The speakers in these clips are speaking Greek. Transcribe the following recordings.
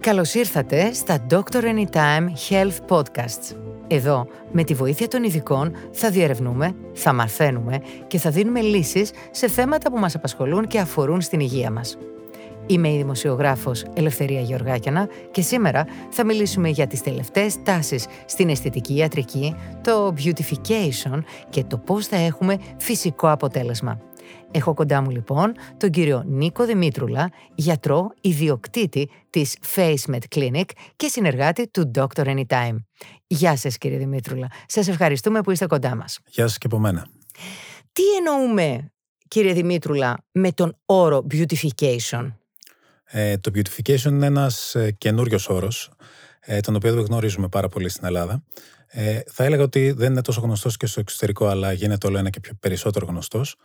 Καλώς ήρθατε στα Doctor Anytime Health Podcasts. Εδώ, με τη βοήθεια των ειδικών, θα διερευνούμε, θα μαθαίνουμε και θα δίνουμε λύσεις σε θέματα που μας απασχολούν και αφορούν στην υγεία μας. Είμαι η δημοσιογράφος Ελευθερία Γεωργάκιανα και σήμερα θα μιλήσουμε για τις τελευταίες τάσεις στην αισθητική ιατρική, το beautification και το πώς θα έχουμε φυσικό αποτέλεσμα. Έχω κοντά μου λοιπόν τον κύριο Νίκο Δημήτρουλα, γιατρό ιδιοκτήτη της FaceMed Clinic και συνεργάτη του Dr. Anytime. Γεια σας κύριε Δημήτρουλα. Σας ευχαριστούμε που είστε κοντά μας. Γεια σας και από μένα. Τι εννοούμε κύριε Δημήτρουλα με τον όρο beautification; Ε, το beautification είναι ένας ε, καινούριος όρος, ε, τον οποίο δεν γνωρίζουμε πάρα πολύ στην Ελλάδα. Ε, θα έλεγα ότι δεν είναι τόσο γνωστός και στο εξωτερικό, αλλά γίνεται όλο ένα και πιο περισσότερο γνωστός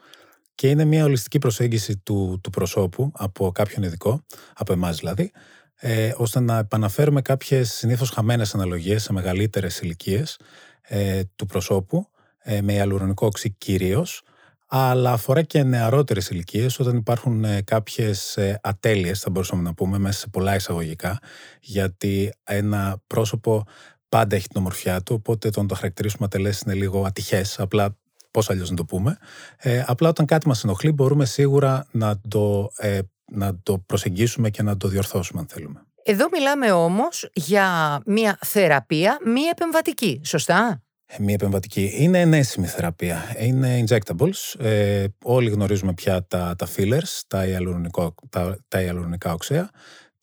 και είναι μια ολιστική προσέγγιση του, του προσώπου από κάποιον ειδικό, από εμάς δηλαδή, ε, ώστε να επαναφέρουμε κάποιες συνήθως χαμένες αναλογίες σε μεγαλύτερες ηλικίες ε, του προσώπου, ε, με ιαλουρονικό οξύ κυρίως, αλλά αφορά και νεαρότερες ηλικίες όταν υπάρχουν ε, κάποιες ε, ατέλειες, θα μπορούσαμε να πούμε, μέσα σε πολλά εισαγωγικά, γιατί ένα πρόσωπο πάντα έχει την ομορφιά του, οπότε το να το χαρακτηρίσουμε ατελές είναι λίγο ατυχές, απλά πώς αλλιώς να το πούμε. Ε, απλά όταν κάτι μας ενοχλεί, μπορούμε σίγουρα να το, ε, να το προσεγγίσουμε και να το διορθώσουμε, αν θέλουμε. Εδώ μιλάμε όμως για μια θεραπεία μη επεμβατική, σωστά; Ε, μη επεμβατική. Είναι ενέσιμη θεραπεία. Είναι injectables. Ε, όλοι γνωρίζουμε πια τα, τα fillers, τα ιαλουρονικά, τα, τα οξέα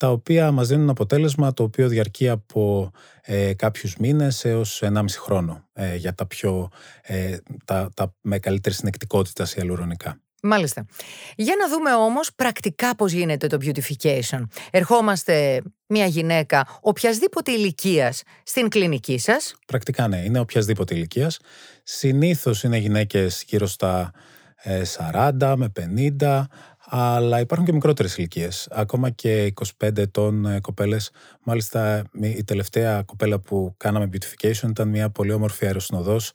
τα οποία μας δίνουν αποτέλεσμα το οποίο διαρκεί από ε, κάποιους μήνες έως 1,5 χρόνο ε, για τα πιο, ε, τα, τα με καλύτερη συνεκτικότητα σε ιαλουρονικά. Μάλιστα. Για να δούμε όμως πρακτικά πώς γίνεται το beautification. Ερχόμαστε μια γυναίκα οποιασδήποτε ηλικίας στην κλινική σας; Πρακτικά ναι, είναι οποιασδήποτε ηλικίας. Συνήθως είναι γυναίκες γύρω στα 40 ε, με 50, αλλά υπάρχουν και μικρότερες ηλικίες. Ακόμα και 25 ετών ε, κοπέλες. Μάλιστα η τελευταία κοπέλα που κάναμε beautification ήταν μια πολύ όμορφη αεροσυνοδός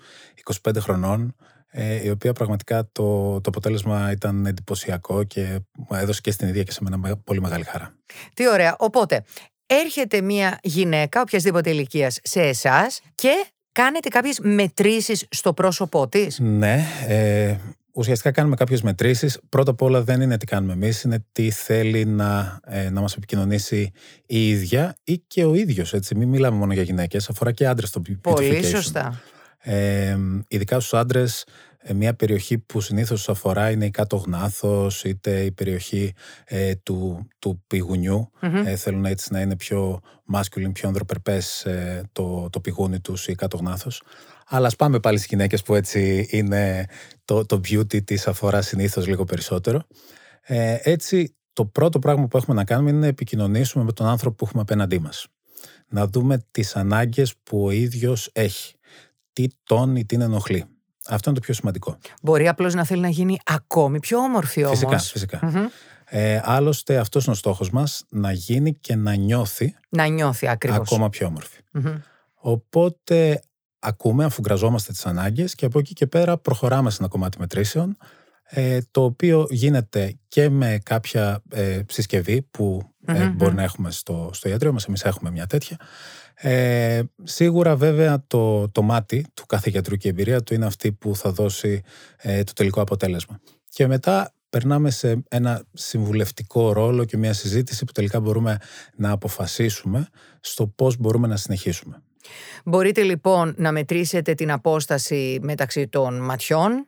25 χρονών ε, η οποία πραγματικά το, το αποτέλεσμα ήταν εντυπωσιακό και έδωσε και στην ίδια και σε μένα πολύ μεγάλη χαρά. Τι ωραία. Οπότε έρχεται μια γυναίκα οποιασδήποτε ηλικίας σε εσάς και κάνετε κάποιες μετρήσεις στο πρόσωπό της; Ναι, ε, ουσιαστικά κάνουμε κάποιες μετρήσεις. Πρώτα απ' όλα δεν είναι τι κάνουμε εμείς, είναι τι θέλει να, ε, να μας επικοινωνήσει η ίδια ή και ο ίδιος, έτσι. Μην μιλάμε μόνο για γυναίκες, αφορά και άντρες το Πολύ σωστά. Ε, ειδικά στους άντρες, ε, μια περιοχή που συνήθως αφορά είναι η κάτω γνάθος, είτε η περιοχή ε, του, του πηγουνιου Ε, θέλουν έτσι να είναι πιο masculine, πιο ανδροπερπές ε, το, το πηγούνι τους ή κάτω γνάθος. Αλλά ας πάμε πάλι στις γυναίκες που έτσι είναι το, το beauty της αφορά συνήθως λίγο περισσότερο. Ε, έτσι, το πρώτο πράγμα που έχουμε να κάνουμε είναι να επικοινωνήσουμε με τον άνθρωπο που έχουμε απέναντί μας. Να δούμε τις ανάγκες που ο ίδιος έχει. Τι τον ή την ενοχλεί. Αυτό είναι το πιο σημαντικό. Μπορεί απλώς να θέλει να γίνει ακόμη πιο όμορφη όμως. Φυσικά, φυσικά. Ε, άλλωστε αυτός είναι ο στόχος μας, να γίνει και να νιώθει, να νιώθει ακριβώς. ακόμα πιο ομορφη Οπότε ακούμε, αφουγκραζόμαστε τις ανάγκες και από εκεί και πέρα προχωράμε σε ένα κομμάτι μετρήσεων ε, το οποίο γίνεται και με κάποια ε, συσκευή που ε, μπορεί να έχουμε στο, στο ιατρείο μας, εμείς έχουμε μια τέτοια. Ε, σίγουρα βέβαια το, το μάτι του κάθε γιατρού και η εμπειρία του είναι αυτή που θα δώσει ε, το τελικό αποτέλεσμα. Και μετά περνάμε σε ένα συμβουλευτικό ρόλο και μια συζήτηση που τελικά μπορούμε να αποφασίσουμε στο πώς μπορούμε να συνεχίσουμε. Μπορείτε λοιπόν να μετρήσετε την απόσταση μεταξύ των ματιών,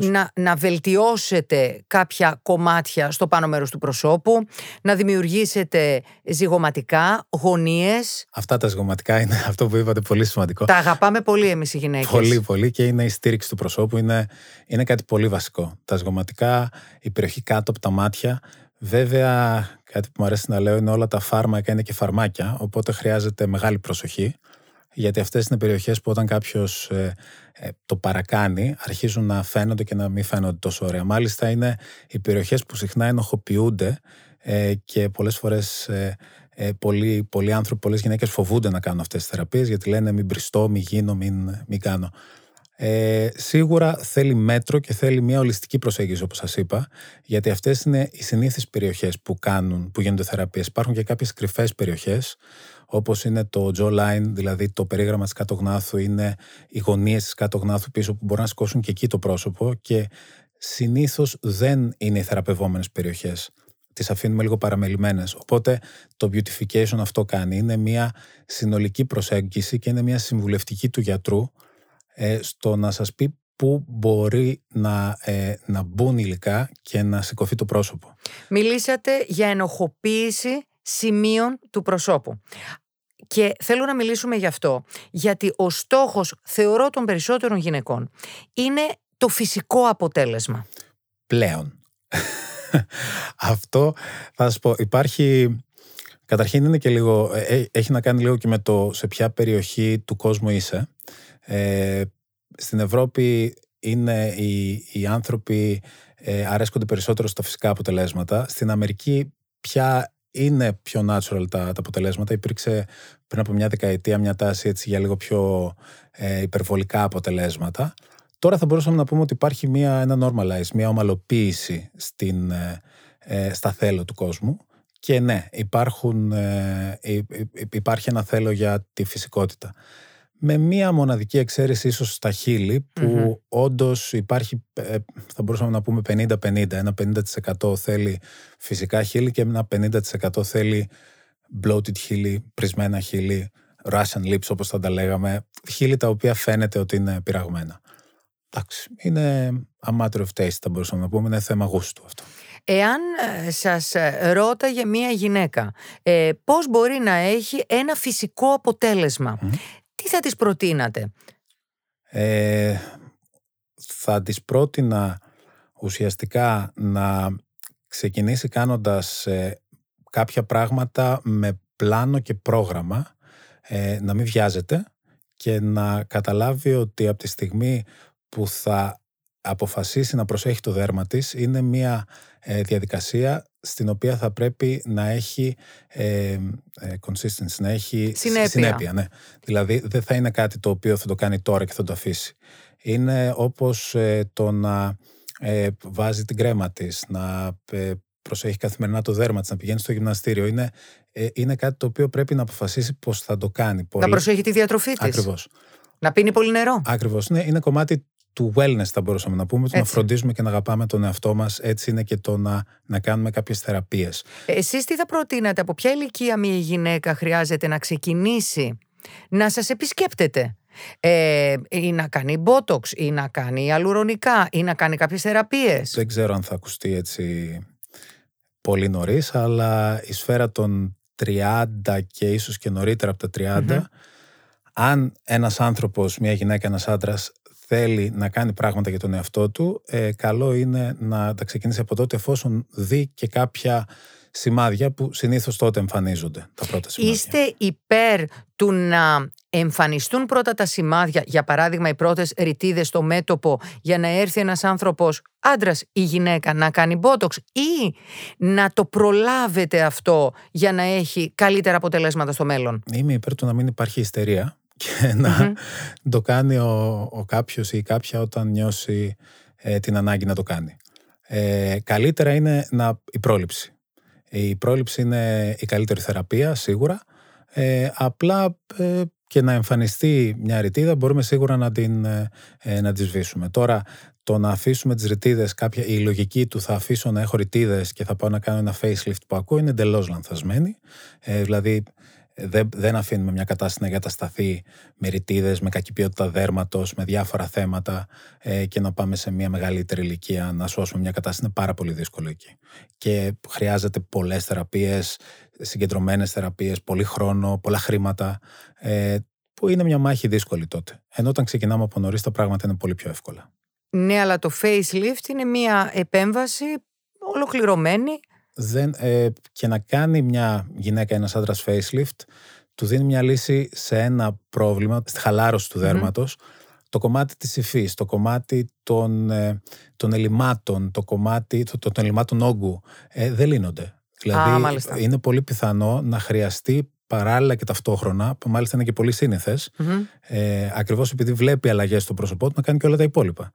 να, να βελτιώσετε κάποια κομμάτια στο πάνω μέρος του προσώπου, να δημιουργήσετε ζυγοματικά, γωνίες. Αυτά τα ζυγοματικά είναι αυτό που είπατε πολύ σημαντικό. Τα αγαπάμε πολύ εμείς οι γυναίκες. Πολύ, πολύ και είναι η στήριξη του προσώπου, είναι, είναι κάτι πολύ βασικό. Τα ζυγοματικά, η περιοχή κάτω από τα μάτια, βέβαια κάτι που μου αρέσει να λέω είναι όλα τα φάρμακα είναι και φαρμάκια, οπότε χρειάζεται μεγάλη προσοχή γιατί αυτές είναι περιοχές που όταν κάποιος ε, ε, το παρακάνει αρχίζουν να φαίνονται και να μην φαίνονται τόσο ωραία. Μάλιστα είναι οι περιοχές που συχνά ενοχοποιούνται ε, και πολλές φορές ε, ε, πολλοί, πολλοί άνθρωποι, πολλές γυναίκες φοβούνται να κάνουν αυτές τις θεραπείες γιατί λένε μην μπριστώ, μην γίνω, μην, μην κάνω. Ε, σίγουρα θέλει μέτρο και θέλει μια ολιστική προσέγγιση όπως σας είπα γιατί αυτές είναι οι συνήθεις περιοχές που κάνουν, που γίνονται θεραπείες. Υπάρχουν και κάποιες κρυφές περιοχές όπως είναι το jawline, δηλαδή το περίγραμμα της κάτω γνάθου είναι οι γωνίες της κάτω γνάθου πίσω που μπορούν να σηκώσουν και εκεί το πρόσωπο και συνήθως δεν είναι οι θεραπευόμενες περιοχές τις αφήνουμε λίγο παραμελημένες. Οπότε το beautification αυτό κάνει. Είναι μια συνολική προσέγγιση και είναι μια συμβουλευτική του γιατρού ε, στο να σας πει πού μπορεί να, ε, να μπουν υλικά και να σηκωθεί το πρόσωπο. Μιλήσατε για ενοχοποίηση σημείων του προσώπου. Και θέλω να μιλήσουμε γι' αυτό, γιατί ο στόχος, θεωρώ, των περισσότερων γυναικών είναι το φυσικό αποτέλεσμα. Πλέον. Αυτό θα σας πω. Υπάρχει. Καταρχήν είναι και λίγο. Ε, ε, έχει να κάνει λίγο και με το σε ποια περιοχή του κόσμου είσαι. Ε, στην Ευρώπη είναι οι, οι άνθρωποι ε, αρέσκονται περισσότερο στα φυσικά αποτελέσματα. Στην Αμερική πια είναι πιο natural τα, τα αποτελέσματα. Υπήρξε πριν από μια δεκαετία μια τάση έτσι για λίγο πιο ε, υπερβολικά αποτελέσματα. Τώρα θα μπορούσαμε να πούμε ότι υπάρχει μια, ένα normalize, μια ομαλοποίηση στην, ε, ε, στα θέλω του κόσμου. Και ναι, υπάρχουν, ε, υπάρχει ένα θέλω για τη φυσικότητα. Με μία μοναδική εξαίρεση ίσως στα χείλη που mm όντως υπάρχει, θα μπορούσαμε να πούμε 50-50. Ένα 50% θέλει φυσικά χείλη και ένα 50% θέλει bloated χείλη, πρισμένα χείλη, Russian lips όπως θα τα λέγαμε. Χείλη τα οποία φαίνεται ότι είναι πειραγμένα. Εντάξει, είναι a matter of taste θα μπορούσαμε να πούμε, είναι θέμα γούστου αυτό. Εάν ε, σας ε, ρώταγε μία γυναίκα ε, πώς μπορεί να έχει ένα φυσικό αποτέλεσμα, τι θα της προτείνατε; Ε, θα της πρότεινα ουσιαστικά να ξεκινήσει κάνοντας κάποια πράγματα με πλάνο και πρόγραμμα, να μην βιάζεται και να καταλάβει ότι από τη στιγμή που θα αποφασίσει να προσέχει το δέρμα της είναι μια ε, διαδικασία στην οποία θα πρέπει να έχει ε, ε, consistency, να έχει συνέπεια. ναι. Δηλαδή δεν θα είναι κάτι το οποίο θα το κάνει τώρα και θα το αφήσει. Είναι όπως το να βάζει την κρέμα της, να προσέχει καθημερινά το δέρμα της, να πηγαίνει στο γυμναστήριο. Είναι, είναι κάτι το οποίο πρέπει να αποφασίσει πώς θα το κάνει. Να προσέχει τη διατροφή της. Ακριβώς. Να πίνει πολύ νερό. Ακριβώς. Ναι, είναι κομμάτι του wellness θα μπορούσαμε να πούμε, το να φροντίζουμε και να αγαπάμε τον εαυτό μας, έτσι είναι και το να, να κάνουμε κάποιες θεραπείες. Εσείς τι θα προτείνατε, από ποια ηλικία μια γυναίκα χρειάζεται να ξεκινήσει να σας επισκέπτεται; Ε, ή να κάνει μπότοξ ή να κάνει αλουρονικά ή να κάνει κάποιες θεραπείες; Δεν ξέρω αν θα ακουστεί έτσι πολύ νωρίς, αλλά η σφαίρα των 30 και ίσως και νωρίτερα από τα 30 αν ένας άνθρωπος, μια γυναίκα, ένας άντρας θέλει να κάνει πράγματα για τον εαυτό του, ε, καλό είναι να τα ξεκινήσει από τότε εφόσον δει και κάποια σημάδια που συνήθως τότε εμφανίζονται τα πρώτα σημάδια. Είστε υπέρ του να εμφανιστούν πρώτα τα σημάδια, για παράδειγμα οι πρώτες ρητίδες στο μέτωπο για να έρθει ένας άνθρωπος, άντρας ή γυναίκα, να κάνει μπότοξ ή να το προλάβετε αυτό για να έχει καλύτερα αποτελέσματα στο μέλλον; Είμαι υπέρ του να μην υπάρχει ιστερία και να το κάνει ο, ο κάποιος ή κάποια όταν νιώσει ε, την ανάγκη να το κάνει. Ε, καλύτερα είναι να, η πρόληψη. Η πρόληψη είναι η καλύτερη θεραπεία, σίγουρα. Ε, απλά ε, και να εμφανιστεί μια ρητίδα μπορούμε σίγουρα να την, ε, να τη σβήσουμε. Τώρα, το να αφήσουμε τις ρητίδες, κάποια, η λογική του θα αφήσω να έχω ρητίδες και θα πάω να κάνω ένα facelift που ακούω είναι εντελώς λανθασμένη. δηλαδή, δεν, δεν αφήνουμε μια κατάσταση να εγκατασταθεί με ρητίδες, με κακή ποιότητα δέρματος, με διάφορα θέματα ε, και να πάμε σε μια μεγαλύτερη ηλικία να σώσουμε μια κατάσταση. Είναι πάρα πολύ δύσκολο εκεί. Και χρειάζεται πολλές θεραπείες, συγκεντρωμένες θεραπείες, πολύ χρόνο, πολλά χρήματα. Ε, που είναι μια μάχη δύσκολη τότε. Ενώ όταν ξεκινάμε από νωρίς τα πράγματα είναι πολύ πιο εύκολα. Ναι, αλλά το facelift είναι μια επέμβαση ολοκληρωμένη δεν, ε, και να κάνει μια γυναίκα, ένας άντρας facelift, του δίνει μια λύση σε ένα πρόβλημα, στη χαλάρωση του δέρματος, το κομμάτι της υφής, το κομμάτι των, ε, των ελλημάτων, το κομμάτι το, το, των ελλημάτων όγκου, ε, δεν λύνονται. Δηλαδή, είναι πολύ πιθανό να χρειαστεί παράλληλα και ταυτόχρονα, που μάλιστα είναι και πολύ σύνηθες, mm-hmm. ε, ακριβώς επειδή βλέπει αλλαγές στο πρόσωπό του, να κάνει και όλα τα υπόλοιπα.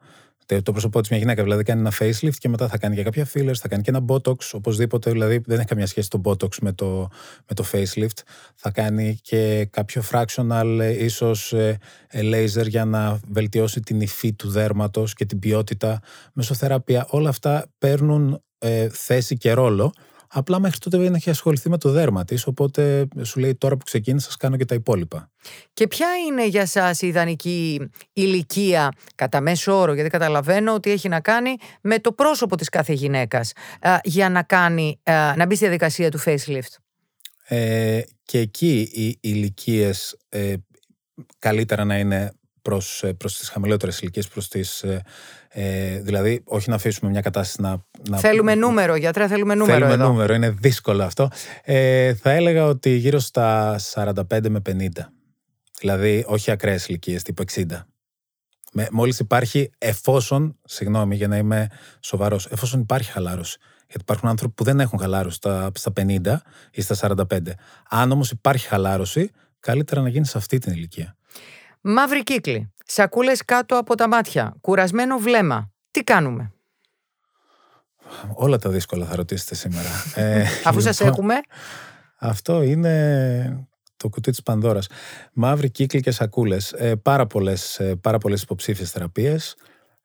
Το πρόσωπό της μια γυναίκα δηλαδή κάνει ένα facelift και μετά θα κάνει και κάποια fillers, θα κάνει και ένα botox, οπωσδήποτε. Δηλαδή δεν έχει καμία σχέση το botox με το, με το facelift. Θα κάνει και κάποιο fractional, ε, ίσως ε, ε, laser για να βελτιώσει την υφή του δέρματος και την ποιότητα. Μεσοθεραπεία. Όλα αυτά παίρνουν ε, θέση και ρόλο Απλά μέχρι τότε δεν έχει ασχοληθεί με το δέρμα της. Οπότε σου λέει τώρα που ξεκίνησα, σα κάνω και τα υπόλοιπα. Και ποια είναι για εσά η ιδανική ηλικία κατά μέσο όρο, γιατί καταλαβαίνω ότι έχει να κάνει με το πρόσωπο της κάθε γυναίκας για να, κάνει, να μπει στη διαδικασία του facelift; Ε, και εκεί οι ηλικίες ε, καλύτερα να είναι προς, ε, προς τις χαμηλότερες ηλικίες, προς τις, ε, ε, δηλαδή όχι να αφήσουμε μια κατάσταση να... να... Θέλουμε νούμερο, γιατρέ, θέλουμε νούμερο Θέλουμε εδώ. νούμερο, είναι δύσκολο αυτό. Ε, θα έλεγα ότι γύρω στα 45 με 50. Δηλαδή όχι ακραίες ηλικίες τύπου 60. Με, μόλις υπάρχει εφόσον, συγγνώμη για να είμαι σοβαρός, εφόσον υπάρχει χαλάρωση. Γιατί υπάρχουν άνθρωποι που δεν έχουν χαλάρωση στα, στα 50 ή στα 45. Αν όμως υπάρχει χαλάρωση, καλύτερα να γίνεις σε αυτή την ηλικία. Μαύρη κύκλη. Σακούλες κάτω από τα μάτια. Κουρασμένο βλέμμα. Τι κάνουμε; Όλα τα δύσκολα θα ρωτήσετε σήμερα. ε, Αφού σας λοιπόν, έχουμε. Αυτό είναι το κουτί της Πανδώρας. Μαύρη κύκλη και σακούλες. Ε, πάρα, πολλές, ε, πάρα πολλές υποψήφιες θεραπείες.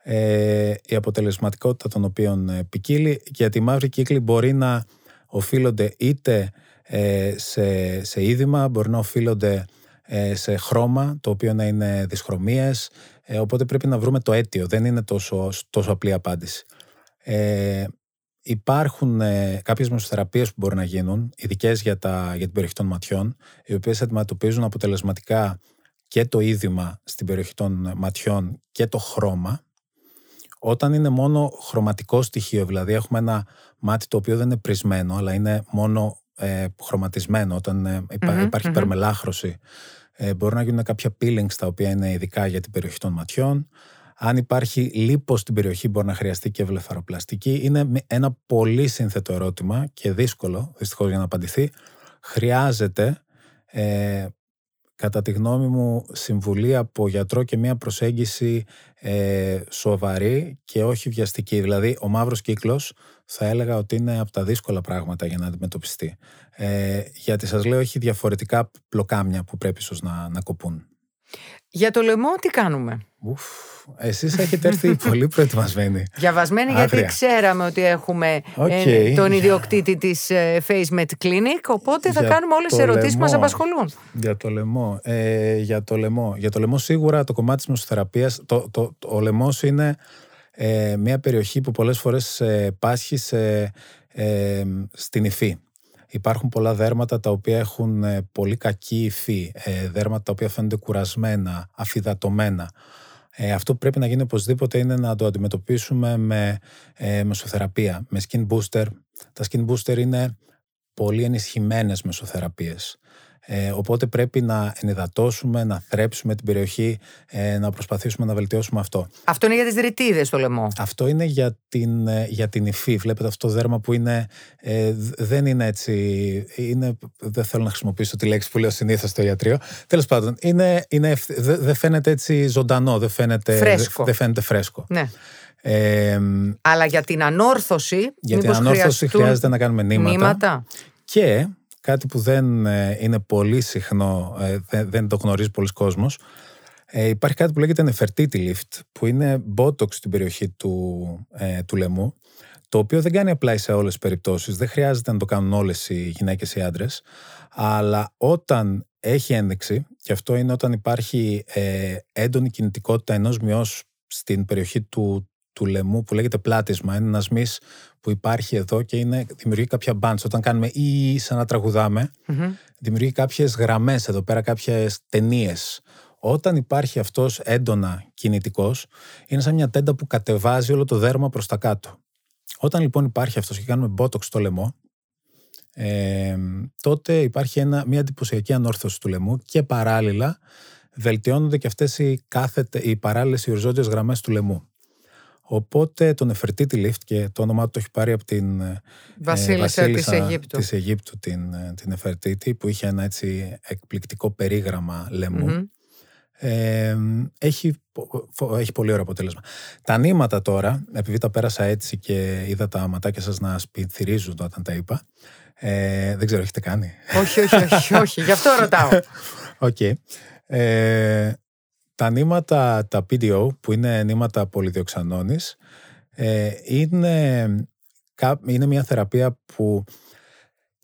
Ε, η αποτελεσματικότητα των οποίων ε, ποικίλει. Γιατί οι μαύροι κύκλοι μπορεί να οφείλονται είτε ε, σε, σε είδημα, μπορεί να οφείλονται ε, σε χρώμα, το οποίο να είναι δυσχρωμίες, ε, οπότε πρέπει να βρούμε το αίτιο, δεν είναι τόσο, τόσο απλή απάντηση. Ε, υπάρχουν ε, κάποιες μεσοθεραπείες που μπορούν να γίνουν, ειδικές για, για την περιοχή των ματιών, οι οποίες αντιμετωπίζουν αποτελεσματικά και το είδημα στην περιοχή των ματιών και το χρώμα. Όταν είναι μόνο χρωματικό στοιχείο, δηλαδή έχουμε ένα μάτι το οποίο δεν είναι πρισμένο, αλλά είναι μόνο ε, χρωματισμένο, όταν ε, υπαρχει υπερμελάχρωση, ε, μπορεί να γίνουν κάποια peelings τα οποία είναι ειδικά για την περιοχή των ματιών. Αν υπάρχει λίπος στην περιοχή μπορεί να χρειαστεί και βλεφαροπλαστική. Είναι ένα πολύ σύνθετο ερώτημα και δύσκολο, δυστυχώς για να απαντηθεί. Χρειάζεται ε, κατά τη γνώμη μου, συμβουλή από γιατρό και μια προσέγγιση ε, σοβαρή και όχι βιαστική. Δηλαδή, ο μαύρος κύκλος θα έλεγα ότι είναι από τα δύσκολα πράγματα για να αντιμετωπιστεί. Ε, γιατί σας λέω, έχει διαφορετικά πλοκάμια που πρέπει ίσως να, να κοπούν. Για το λαιμό τι κάνουμε; Ουφ, εσείς έχετε έρθει πολύ προετοιμασμένοι. Διαβασμένοι γιατί ξέραμε ότι έχουμε ε, τον ιδιοκτήτη της ε, FaceMed Clinic, οπότε θα κάνουμε όλες τις ερωτήσεις που μας απασχολούν. Για το λαιμό. Ε, για, το λαιμό. για το λαιμό σίγουρα το κομμάτι της μεσοθεραπείας, το, το, το, ο λαιμός είναι ε, μια περιοχή που πολλές φορές ε, πάσχει σε, ε, στην υφή. Υπάρχουν πολλά δέρματα τα οποία έχουν ε, πολύ κακή υφή, ε, δέρματα τα οποία φαίνονται κουρασμένα, αφιδατωμένα. Ε, αυτό που πρέπει να γίνει οπωσδήποτε είναι να το αντιμετωπίσουμε με ε, μεσοθεραπεία, με skin booster. Τα skin booster είναι πολύ ενισχυμένες μεσοθεραπείες. Ε, οπότε πρέπει να ενυδατώσουμε, να θρέψουμε την περιοχή, ε, να προσπαθήσουμε να βελτιώσουμε αυτό. Αυτό είναι για τις ρητίδες στο λαιμό. Αυτό είναι για την, ε, για την υφή. Βλέπετε αυτό το δέρμα που είναι, ε, δεν είναι έτσι, είναι, δεν θέλω να χρησιμοποιήσω τη λέξη που λέω συνήθως στο ιατρείο. Τέλος πάντων, είναι, είναι, δεν φαίνεται έτσι ζωντανό, δεν φαίνεται φρέσκο. Δεν φαίνεται φρέσκο. Ναι. Ε, Αλλά για την ανόρθωση. Για την ανόρθωση χρειάζεται να κάνουμε νήματα. νήματα; Και κάτι που δεν ε, είναι πολύ συχνό, ε, δεν το γνωρίζει πολλοί κόσμος. Ε, υπάρχει κάτι που λέγεται Nefertiti Lift, που είναι botox στην περιοχή του, του λαιμού, το οποίο δεν κάνει απλά σε όλες τις περιπτώσεις, δεν χρειάζεται να το κάνουν όλες οι γυναίκες ή άντρες, αλλά όταν έχει ένδειξη, και αυτό είναι όταν υπάρχει έντονη κινητικότητα ενός μειός στην περιοχή του, του λαιμού που λέγεται πλάτισμα. Είναι ένας μυς που υπάρχει εδώ και είναι, δημιουργεί κάποια μπάντς. Όταν κάνουμε ή σαν να τραγουδαμε δημιουργεί κάποιες γραμμές εδώ πέρα, κάποιες ταινίες. Όταν υπάρχει αυτός έντονα κινητικός, είναι σαν μια τέντα που κατεβάζει όλο το δέρμα προς τα κάτω. Όταν λοιπόν υπάρχει αυτός και κάνουμε μπότοξ στο λαιμό, ε, τότε υπάρχει ένα, μια εντυπωσιακή ανόρθωση του λαιμού και παράλληλα βελτιώνονται και αυτές οι, κάθετε, οι παράλληλες οι οριζόντιες γραμμές του λαιμού. Οπότε τον Εφερτίτη Lift και το όνομά του το έχει πάρει από την ε, Βασίλισσα, της Αιγύπτου. της Αιγύπτου την, ε, την Εφερτίτη που είχε ένα έτσι εκπληκτικό περίγραμμα λαιμού. Ε, έχει, έχει πολύ ωραίο αποτέλεσμα. Τα νήματα τώρα, επειδή τα πέρασα έτσι και είδα τα ματάκια σας να σπινθυρίζουν όταν τα είπα, ε, δεν ξέρω, έχετε κάνει; όχι, όχι, όχι, όχι, γι' αυτό ρωτάω. OK. Okay. Ε, τα νήματα, τα PDO, που είναι νήματα πολυδιοξανώνης, ε, είναι, είναι μια θεραπεία που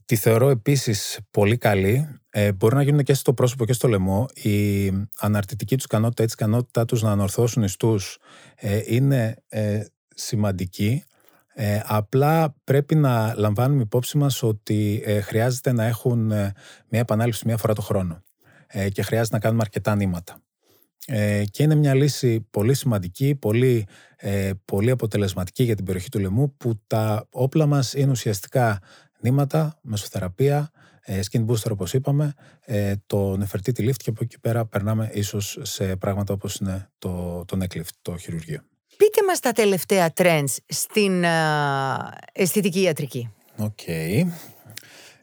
τη θεωρώ επίσης πολύ καλή. Ε, μπορεί να γίνουν και στο πρόσωπο και στο λαιμό. Η ανορθωτική τους ικανότητα, η ικανότητά τους να ανορθώσουν ιστούς ε, είναι ε, σημαντική. Ε, απλά πρέπει να λαμβάνουμε υπόψη μας ότι ε, χρειάζεται να έχουν μια επανάληψη μία φορά το χρόνο και χρειάζεται να κάνουμε αρκετά νήματα. Ε, και είναι μια λύση πολύ σημαντική, πολύ, ε, πολύ αποτελεσματική για την περιοχή του λαιμού που τα όπλα μας είναι ουσιαστικά νήματα, μεσοθεραπεία, ε, skin booster όπως είπαμε, ε, το Nefertiti lift και από εκεί πέρα περνάμε ίσως σε πράγματα όπως είναι το, το neck lift, το χειρουργείο. Πείτε μας τα τελευταία trends στην αισθητική ιατρική. Οκ.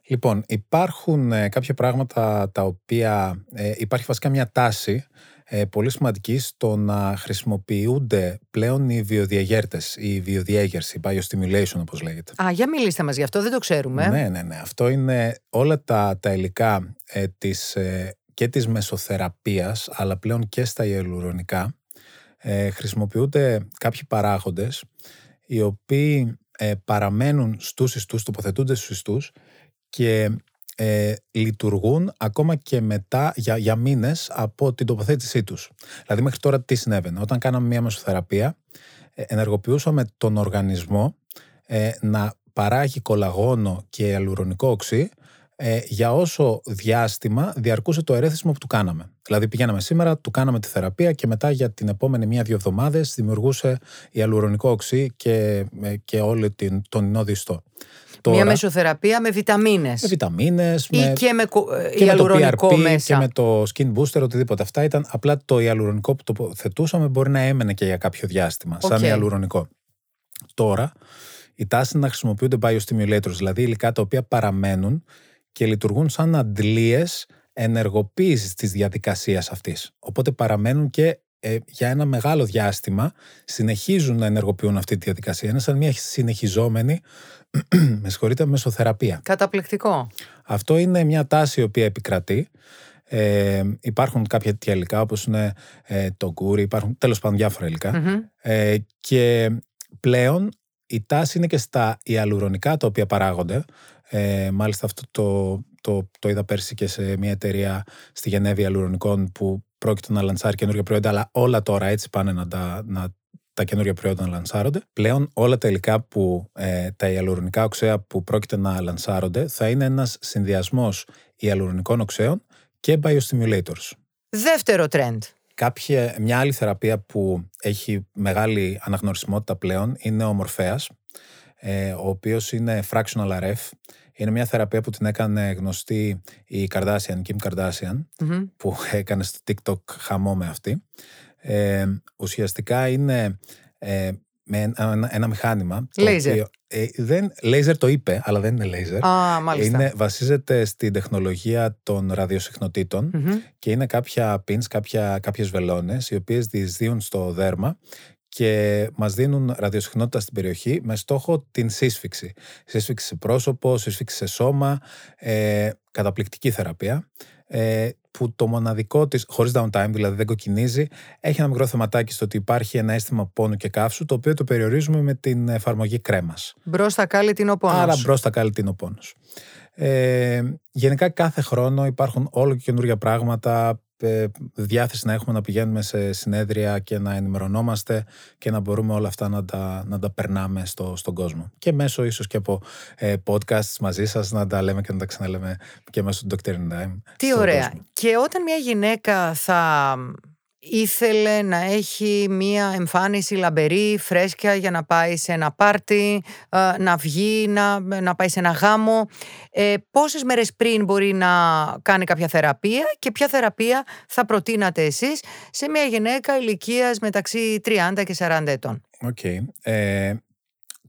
Λοιπόν, υπάρχουν κάποια πράγματα τα οποία υπάρχει βασικά μια τάση ε, πολύ σημαντική στο να χρησιμοποιούνται πλέον οι βιοδιαγέρτες, η βιοδιέγερση, η biostimulation όπως λέγεται. Α, για μιλήστε μας γι' αυτό, δεν το ξέρουμε. Ναι, ναι, ναι. Αυτό είναι όλα τα, τα υλικά ε, της, ε, και της μεσοθεραπείας, αλλά πλέον και στα υαλουρονικά. Ε, χρησιμοποιούνται κάποιοι παράγοντες, οι οποίοι ε, παραμένουν στους ιστούς, τοποθετούνται στους ιστούς και ε, λειτουργούν ακόμα και μετά για, για μήνες από την τοποθέτησή τους. Δηλαδή μέχρι τώρα τι συνέβαινε. Όταν κάναμε μια μεσοθεραπεία ε, ενεργοποιούσαμε τον οργανισμό ε, να παράγει κολαγόνο και αλουρονικό οξύ ε, για όσο διάστημα διαρκούσε το ερέθισμα που του κάναμε. Δηλαδή πηγαίναμε σήμερα, του κάναμε τη θεραπεία και μετά για την επόμενη μία-δύο εβδομάδες δημιουργούσε η αλουρονικό οξύ και, ε, και όλη την, τον ινόδιστό. Τώρα, Μια μεσοθεραπεία με βιταμίνες. Με βιταμίνες. Ή και με και ιαλουρονικό με το PRP, μέσα. Και με το skin booster, οτιδήποτε. Αυτά ήταν απλά το ιαλουρονικό που τοποθετούσαμε μπορεί να έμενε και για κάποιο διάστημα, okay. σαν ιαλουρονικό. Τώρα η τάση είναι να χρησιμοποιούνται biostimulators, δηλαδή υλικά τα οποία παραμένουν και λειτουργούν σαν αντλίες ενεργοποίησης της διαδικασίας αυτής. Οπότε παραμένουν και ε, για ένα μεγάλο διάστημα συνεχίζουν να ενεργοποιούν αυτή τη διαδικασία. Είναι σαν μια συνεχιζόμενη, με συγχωρείτε, μεσοθεραπεία. Καταπληκτικό. Αυτό είναι μια τάση η οποία επικρατεί. Ε, υπάρχουν κάποια τέτοια υλικά όπως είναι ε, το γκούρι, υπάρχουν τέλος πάντων διάφορα ε, και πλέον η τάση είναι και στα υαλουρονικά τα οποία παράγονται. Ε, μάλιστα αυτό το, το, το είδα πέρσι και σε μια εταιρεία στη Γενέβη υαλουρονικών που πρόκειται να λανσάρει καινούργια προϊόντα, αλλά όλα τώρα έτσι πάνε να τα, να, τα καινούργια προϊόντα να λανσάρονται. Πλέον όλα τα υλικά που, ε, τα ιαλουρονικά οξέα που πρόκειται να λανσάρονται θα είναι ένας συνδυασμός ιαλουρονικών οξέων και biostimulators. Δεύτερο trend. Κάποια, μια άλλη θεραπεία που έχει μεγάλη αναγνωρισιμότητα πλέον είναι ο Μορφέας, ε, ο οποίος είναι fractional RF είναι μια θεραπεία που την έκανε γνωστή η Kardashian, Kim Kardashian, που έκανε στο TikTok χαμό με αυτή. Ε, ουσιαστικά είναι ε, με ένα, ένα μηχάνημα. Laser. ε, δεν, laser το είπε, αλλά δεν είναι laser. Α, μάλιστα. Είναι, βασίζεται στην τεχνολογία των ραδιοσυχνοτητων και είναι κάποια pins, κάποια, κάποιες βελόνες οι οποίες διεισδύουν στο δέρμα και μας δίνουν ραδιοσυχνότητα στην περιοχή με στόχο την σύσφυξη. Σύσφυξη σε πρόσωπο, σύσφυξη σε σώμα, ε, καταπληκτική θεραπεία. Ε, που το μοναδικό της, χωρίς downtime, δηλαδή δεν κοκκινίζει, έχει ένα μικρό θεματάκι στο ότι υπάρχει ένα αίσθημα πόνου και καύσου, το οποίο το περιορίζουμε με την εφαρμογή κρέμας. Μπρος στα κάλλη την ο Άρα μπρος στα κάλλη την ο Ε, γενικά κάθε χρόνο υπάρχουν όλο και καινούργια πράγματα ε, διάθεση να έχουμε να πηγαίνουμε σε συνέδρια και να ενημερωνόμαστε και να μπορούμε όλα αυτά να τα, να τα περνάμε στο, στον κόσμο. Και μέσω ίσως και από ε, podcasts μαζί σας να τα λέμε και να τα ξαναλέμε και μέσω του Dr. Time. Τι ωραία. Και όταν μια γυναίκα θα ήθελε να έχει μία εμφάνιση λαμπερή, φρέσκια για να πάει σε ένα πάρτι, ε, να βγει, να, να πάει σε ένα γάμο. Ε, πόσες μέρες πριν μπορεί να κάνει κάποια θεραπεία και ποια θεραπεία θα προτείνατε εσείς σε μια γυναίκα ηλικίας μεταξύ 30 και 40 ετών; OK. Okay. Ε,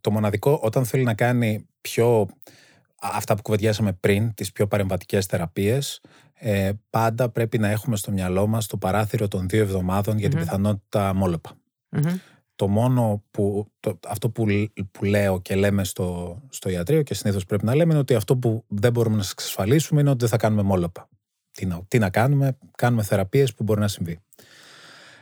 το μοναδικό όταν θέλει να κάνει πιο αυτά που κουβεντιάσαμε πριν, τις πιο παρεμβατικές θεραπείες, ε, πάντα πρέπει να έχουμε στο μυαλό μας το παράθυρο των δύο εβδομάδων για την πιθανότητα Το μόνο που, το, αυτό που, που λέω και λέμε στο, στο ιατρείο και συνήθως πρέπει να λέμε είναι ότι αυτό που δεν μπορούμε να σας εξασφαλίσουμε είναι ότι δεν θα κάνουμε μώλωπα. Τι να, τι να κάνουμε, κάνουμε θεραπείες που μπορεί να συμβεί.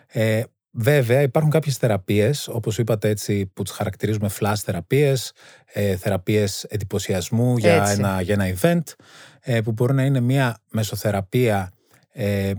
Ε, Βέβαια, υπάρχουν κάποιες θεραπείες, όπως είπατε έτσι, που τις χαρακτηρίζουμε flash θεραπείες, ε, θεραπείες εντυπωσιασμού για ένα, για ένα event, ε, που μπορεί να είναι μια μεσοθεραπεία ε,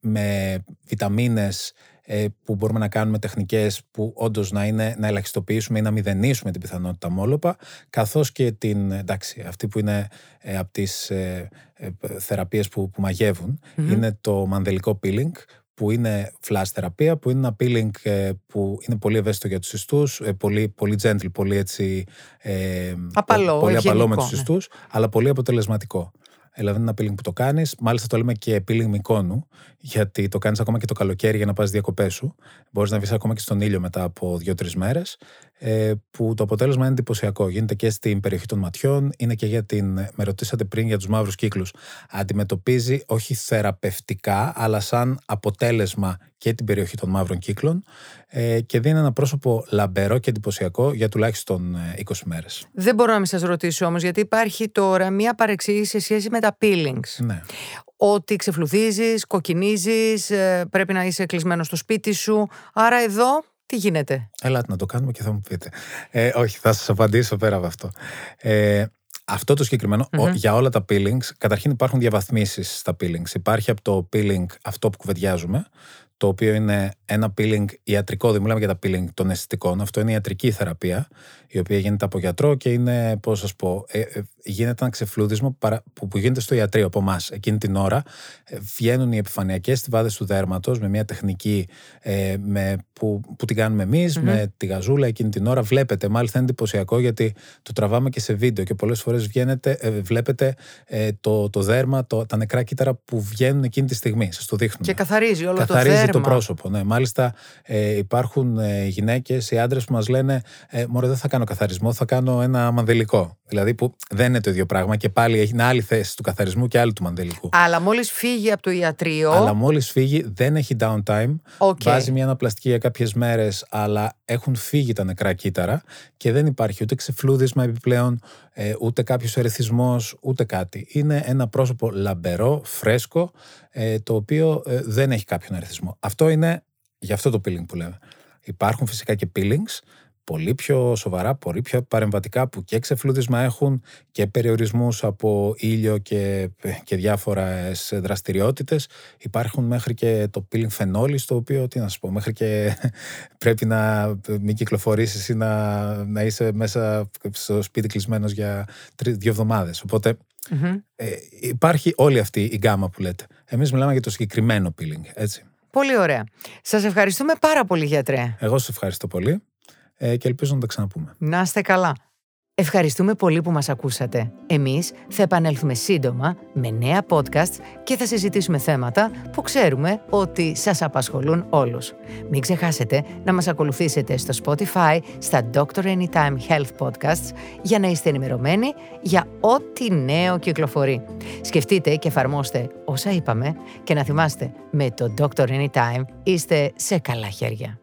με βιταμίνες ε, που μπορούμε να κάνουμε τεχνικές που όντως να, είναι, να ελαχιστοποιήσουμε ή να μηδενίσουμε την πιθανότητα μόλοπα, καθώς και την, εντάξει, αυτή που είναι ε, από τις ε, ε θεραπείες που, που μαγευουν είναι το μανδελικό peeling, που είναι flash θεραπεία, που είναι ένα peeling ε, που είναι πολύ ευαίσθητο για τους ιστούς, ε, πολύ, πολύ gentle, πολύ έτσι... Ε, απαλό, πολύ απαλό με τους ναι. ιστούς, αλλά πολύ αποτελεσματικό. Δηλαδή είναι ένα peeling που το κάνεις, μάλιστα το λέμε και peeling μικόνου, γιατί το κάνεις ακόμα και το καλοκαίρι για να πας διακοπές σου. Μπορείς να βγεις ακόμα και στον ήλιο μετά από δύο-τρεις μέρες ε, που το αποτέλεσμα είναι εντυπωσιακό. Γίνεται και στην περιοχή των ματιών, είναι και για την. Με ρωτήσατε πριν για τους μαύρους κύκλους. Αντιμετωπίζει όχι θεραπευτικά, αλλά σαν αποτέλεσμα και την περιοχή των μαύρων κύκλων ε, και δίνει ένα πρόσωπο λαμπερό και εντυπωσιακό για τουλάχιστον 20 ε, μέρες. Δεν μπορώ να μην σας ρωτήσω όμως, γιατί υπάρχει τώρα μία παρεξήγηση σε σχέση με τα peelings. Ναι. Ότι ξεφλουδίζεις, κοκκινίζεις, ε, πρέπει να είσαι κλεισμένος στο σπίτι σου. Άρα εδώ τι γίνεται; Ελάτε να το κάνουμε και θα μου πείτε. Ε, όχι, θα σας απαντήσω πέρα από αυτό. Ε, αυτό το συγκεκριμενο για όλα τα peelings, καταρχήν υπάρχουν διαβαθμίσεις στα peelings. Υπάρχει από το peeling αυτό που κουβεντιάζουμε, το οποίο είναι ένα peeling ιατρικό, δεν μιλάμε για τα peeling των αισθητικών. Αυτό είναι ιατρική θεραπεία, η οποία γίνεται από γιατρό και είναι, πώς σας πω, ε, ε, γίνεται ένα ξεφλούδισμα που, που γίνεται στο ιατρείο από εμάς. Εκείνη την ώρα ε, βγαίνουν οι επιφανειακές στιβάδες του δέρματος με μια τεχνική ε, με, που, που την κάνουμε με τη γαζούλα εκείνη την ώρα. Βλέπετε, μάλιστα είναι εντυπωσιακό γιατί το τραβάμε και σε βίντεο και πολλές φορές ε, βλέπετε ε, το, το δέρμα, το, τα νεκρά κύτταρα που βγαίνουν εκείνη τη στιγμή. Σας το δείχνουμε. Και καθαρίζει όλο καθαρίζει το δέρμα. το πρόσωπο. Ναι. Μάλιστα ε, υπάρχουν ε, γυναίκες, οι άντρες που μας λένε ε, Μωρέ, δεν θα κάνω καθαρισμό, θα κάνω ένα μανδελικό. Δηλαδή που δεν είναι το ίδιο πράγμα και πάλι έχει άλλη θέση του καθαρισμού και άλλη του μανδελικού. Αλλά μόλις φύγει από το ιατρείο. Αλλά μόλις φύγει, δεν έχει downtime. Okay. Βάζει μια αναπλαστική για κάποιες μέρες, αλλά έχουν φύγει τα νεκρά κύτταρα και δεν υπάρχει ούτε ξεφλούδισμα επιπλέον, ε, ούτε κάποιος ερεθισμός, ούτε κάτι. Είναι ένα πρόσωπο λαμπερό, φρέσκο, ε, το οποίο ε, δεν έχει κάποιον ερεθισμό. Αυτό είναι για αυτό το peeling που λέμε. Υπάρχουν φυσικά και peelings πολύ πιο σοβαρά, πολύ πιο παρεμβατικά που και ξεφλούδισμα έχουν και περιορισμούς από ήλιο και, και διάφορες δραστηριότητες. Υπάρχουν μέχρι και το peeling φενόλη, το οποίο, τι να σου πω, μέχρι και πρέπει να μην κυκλοφορήσεις ή να, να είσαι μέσα στο σπίτι κλεισμένος για δύο εβδομάδες. ε, υπάρχει όλη αυτή η γκάμα που λέτε. Εμείς μιλάμε για το συγκεκριμένο peeling, έτσι. Πολύ ωραία. Σας ευχαριστούμε πάρα πολύ, γιατρέ. Εγώ σας ευχαριστώ πολύ ε, και ελπίζω να τα ξαναπούμε. Να είστε καλά. Ευχαριστούμε πολύ που μας ακούσατε. Εμείς θα επανέλθουμε σύντομα με νέα podcast και θα συζητήσουμε θέματα που ξέρουμε ότι σας απασχολούν όλους. Μην ξεχάσετε να μας ακολουθήσετε στο Spotify, στα Doctor Anytime Health Podcasts για να είστε ενημερωμένοι για ό,τι νέο κυκλοφορεί. Σκεφτείτε και εφαρμόστε όσα είπαμε και να θυμάστε με το Doctor Anytime είστε σε καλά χέρια.